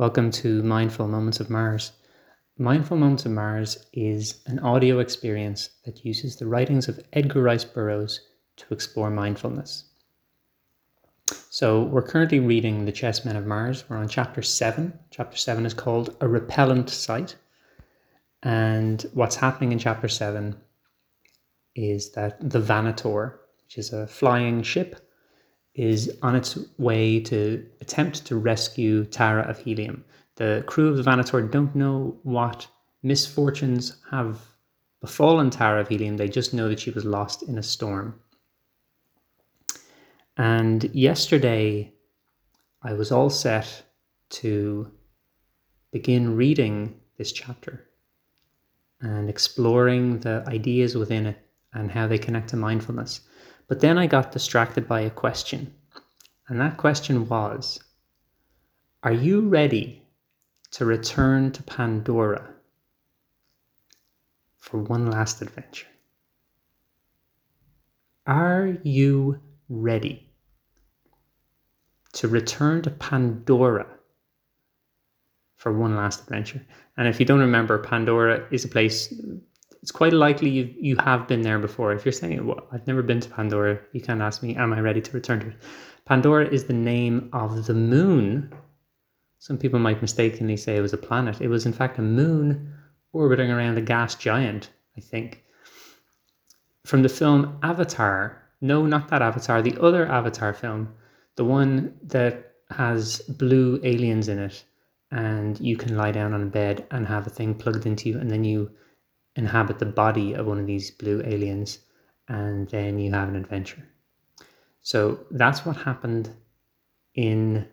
Welcome to Mindful Moments of Mars. Mindful Moments of Mars is an audio experience that uses the writings of Edgar Rice Burroughs to explore mindfulness. So, we're currently reading The Chessmen of Mars. We're on chapter 7. Chapter 7 is called A Repellent Sight. And what's happening in chapter 7 is that the Vanator, which is a flying ship, is on its way to attempt to rescue Tara of Helium. The crew of the Vanator don't know what misfortunes have befallen Tara of Helium, they just know that she was lost in a storm. And yesterday, I was all set to begin reading this chapter and exploring the ideas within it and how they connect to mindfulness. But then I got distracted by a question. And that question was Are you ready to return to Pandora for one last adventure? Are you ready to return to Pandora for one last adventure? And if you don't remember, Pandora is a place it's quite likely you you have been there before. If you're saying, well, I've never been to Pandora, you can ask me, am I ready to return to it? Pandora is the name of the moon. Some people might mistakenly say it was a planet. It was, in fact, a moon orbiting around a gas giant, I think. From the film Avatar, no, not that Avatar, the other Avatar film, the one that has blue aliens in it, and you can lie down on a bed and have a thing plugged into you, and then you inhabit the body of one of these blue aliens, and then you have an adventure. So that's what happened in.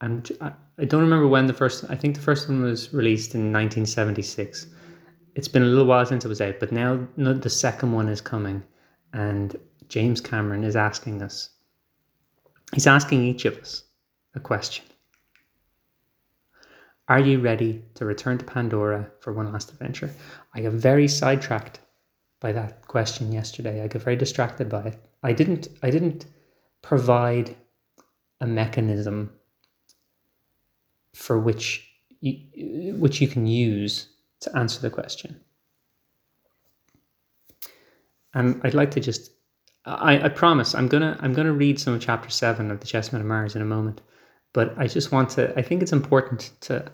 I'm, I don't remember when the first. I think the first one was released in 1976. It's been a little while since it was out, but now the second one is coming, and James Cameron is asking us. He's asking each of us a question. Are you ready to return to Pandora for one last adventure? I got very sidetracked by that question yesterday. I got very distracted by it. I didn't I didn't provide a mechanism for which you, which you can use to answer the question. And I'd like to just I, I promise I'm gonna I'm gonna read some of chapter seven of the Chessmen of Mars in a moment but I just want to, I think it's important to,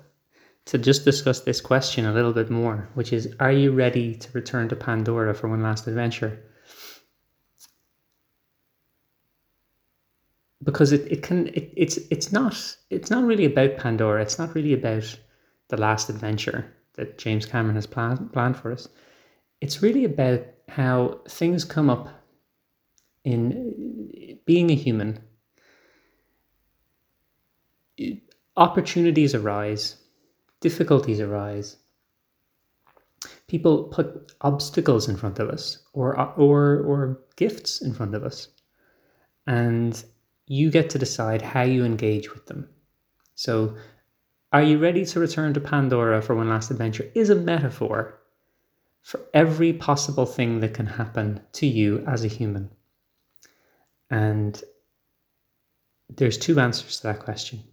to just discuss this question a little bit more, which is, are you ready to return to Pandora for one last adventure? Because it, it can, it, it's, it's not, it's not really about Pandora. It's not really about the last adventure that James Cameron has planned, planned for us. It's really about how things come up in being a human opportunities arise, difficulties arise. People put obstacles in front of us or, or, or gifts in front of us. And you get to decide how you engage with them. So, are you ready to return to Pandora for one last adventure? Is a metaphor for every possible thing that can happen to you as a human. And there's two answers to that question.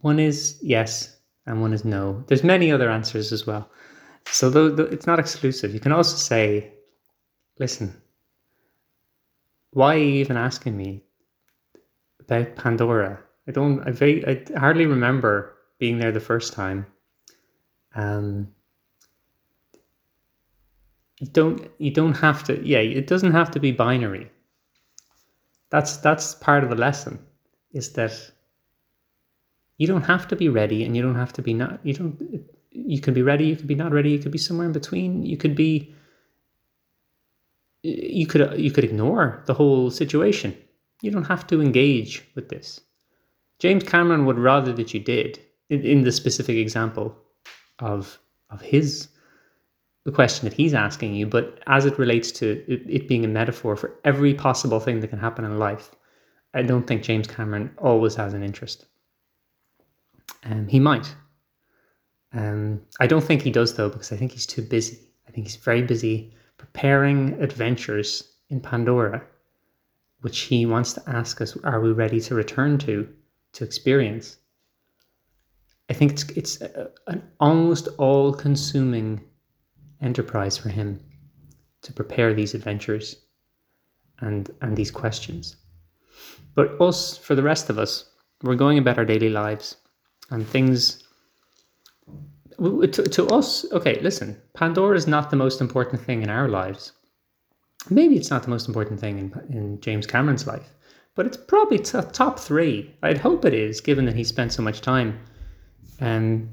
One is yes, and one is no. There's many other answers as well. So it's not exclusive. You can also say, listen, why are you even asking me about Pandora? I don't, I, very, I hardly remember being there the first time. Um, you don't, you don't have to, yeah, it doesn't have to be binary. That's, that's part of the lesson is that you don't have to be ready and you don't have to be not you don't you can be ready you could be not ready you could be somewhere in between you could be you could you could ignore the whole situation you don't have to engage with this james cameron would rather that you did in, in the specific example of of his the question that he's asking you but as it relates to it, it being a metaphor for every possible thing that can happen in life i don't think james cameron always has an interest um, he might. Um, I don't think he does though, because I think he's too busy. I think he's very busy preparing adventures in Pandora, which he wants to ask us: Are we ready to return to to experience. I think it's it's a, an almost all-consuming enterprise for him to prepare these adventures and and these questions. But us, for the rest of us, we're going about our daily lives, and things. To, to us, okay, listen, Pandora is not the most important thing in our lives. Maybe it's not the most important thing in, in James Cameron's life, but it's probably t- top three. I'd hope it is, given that he spent so much time um,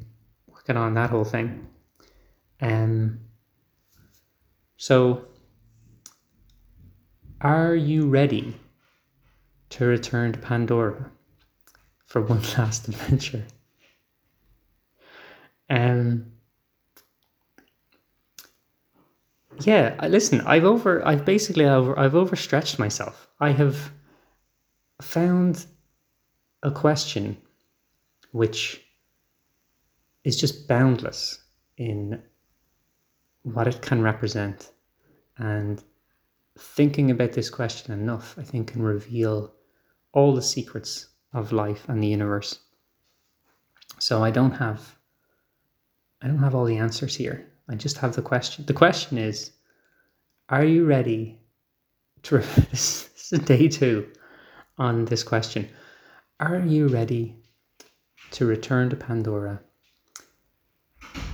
working on that whole thing. Um, so, are you ready to return to Pandora for one last adventure? Um, yeah, listen, I've over, I've basically over, I've overstretched myself. I have found a question which is just boundless in what it can represent. And thinking about this question enough, I think, can reveal all the secrets of life and the universe. So I don't have I don't have all the answers here. I just have the question. The question is, are you ready to this, is day two on this question. Are you ready to return to Pandora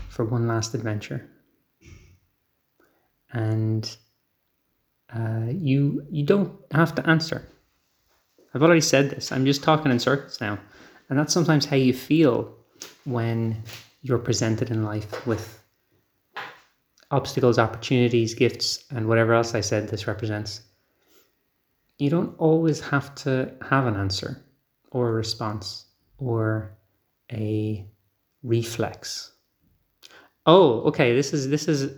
for one last adventure? And uh, you you don't have to answer. I've already said this. I'm just talking in circles now, and that's sometimes how you feel when you're presented in life with obstacles, opportunities, gifts, and whatever else I said this represents. You don't always have to have an answer or a response or a reflex. Oh, okay, this is this is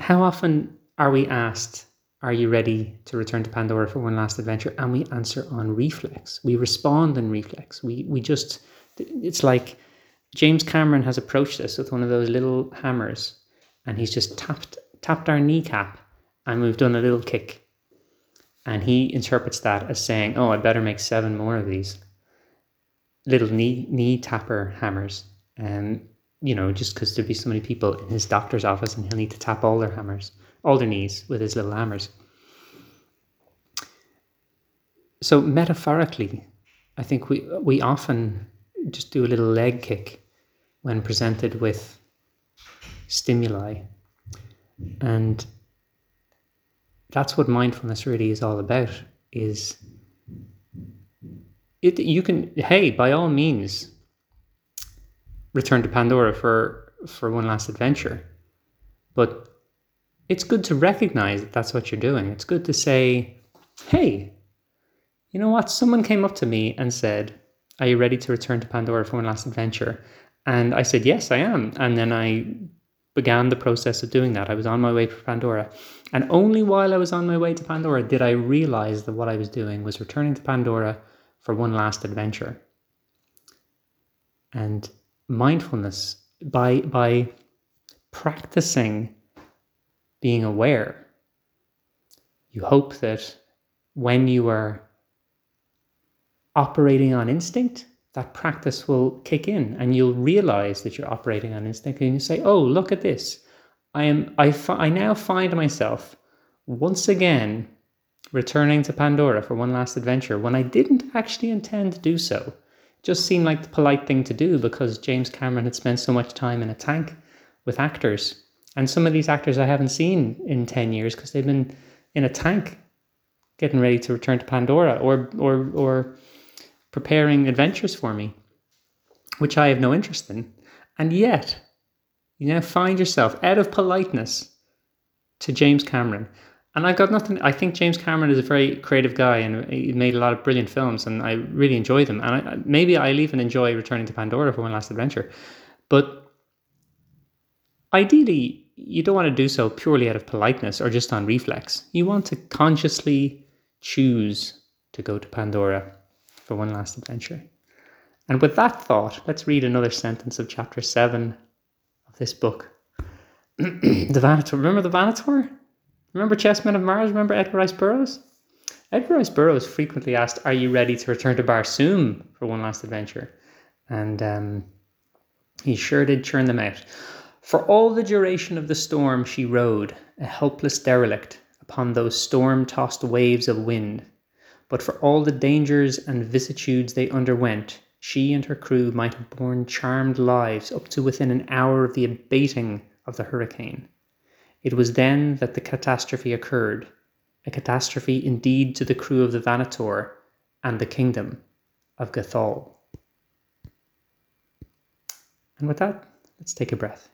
how often are we asked, Are you ready to return to Pandora for one last adventure? And we answer on reflex. We respond in reflex. We, we just, it's like James Cameron has approached us with one of those little hammers and he's just tapped, tapped our kneecap and we've done a little kick. And he interprets that as saying, Oh, I better make seven more of these little knee, knee tapper hammers. And you know, just because there'd be so many people in his doctor's office and he'll need to tap all their hammers, all their knees with his little hammers. So metaphorically, I think we we often just do a little leg kick when presented with stimuli. And that's what mindfulness really is all about is it you can hey by all means return to Pandora for for one last adventure. But it's good to recognize that that's what you're doing. It's good to say, "Hey, you know what? Someone came up to me and said, "Are you ready to return to Pandora for one last adventure?" And I said, "Yes, I am." And then I began the process of doing that. I was on my way to Pandora. And only while I was on my way to Pandora did I realize that what I was doing was returning to Pandora for one last adventure. And mindfulness by by practicing being aware you hope that when you are operating on instinct that practice will kick in and you'll realize that you're operating on instinct and you say oh look at this i am i fi- i now find myself once again returning to pandora for one last adventure when i didn't actually intend to do so It just seemed like the polite thing to do because James Cameron had spent so much time in a tank with actors. And some of these actors I haven't seen in 10 years because they've been in a tank getting ready to return to Pandora or, or, or preparing adventures for me, which I have no interest in. And yet, you now find yourself out of politeness to James Cameron and I've got nothing. I think James Cameron is a very creative guy, and he made a lot of brilliant films, and I really enjoy them. And I, maybe I'll even enjoy returning to Pandora for one last adventure. But ideally, you don't want to do so purely out of politeness or just on reflex. You want to consciously choose to go to Pandora for one last adventure. And with that thought, let's read another sentence of chapter seven of this book. the Vanator. Remember the Vanator? Remember Chessmen of Mars? Remember Edgar Rice Burroughs? Edgar Rice Burroughs frequently asked, Are you ready to return to Barsoom for one last adventure? And um, he sure did churn them out. For all the duration of the storm, she rode, a helpless derelict, upon those storm tossed waves of wind. But for all the dangers and vicissitudes they underwent, she and her crew might have borne charmed lives up to within an hour of the abating of the hurricane. It was then that the catastrophe occurred, a catastrophe indeed to the crew of the Vanator and the kingdom of Gathol. And with that, let's take a breath.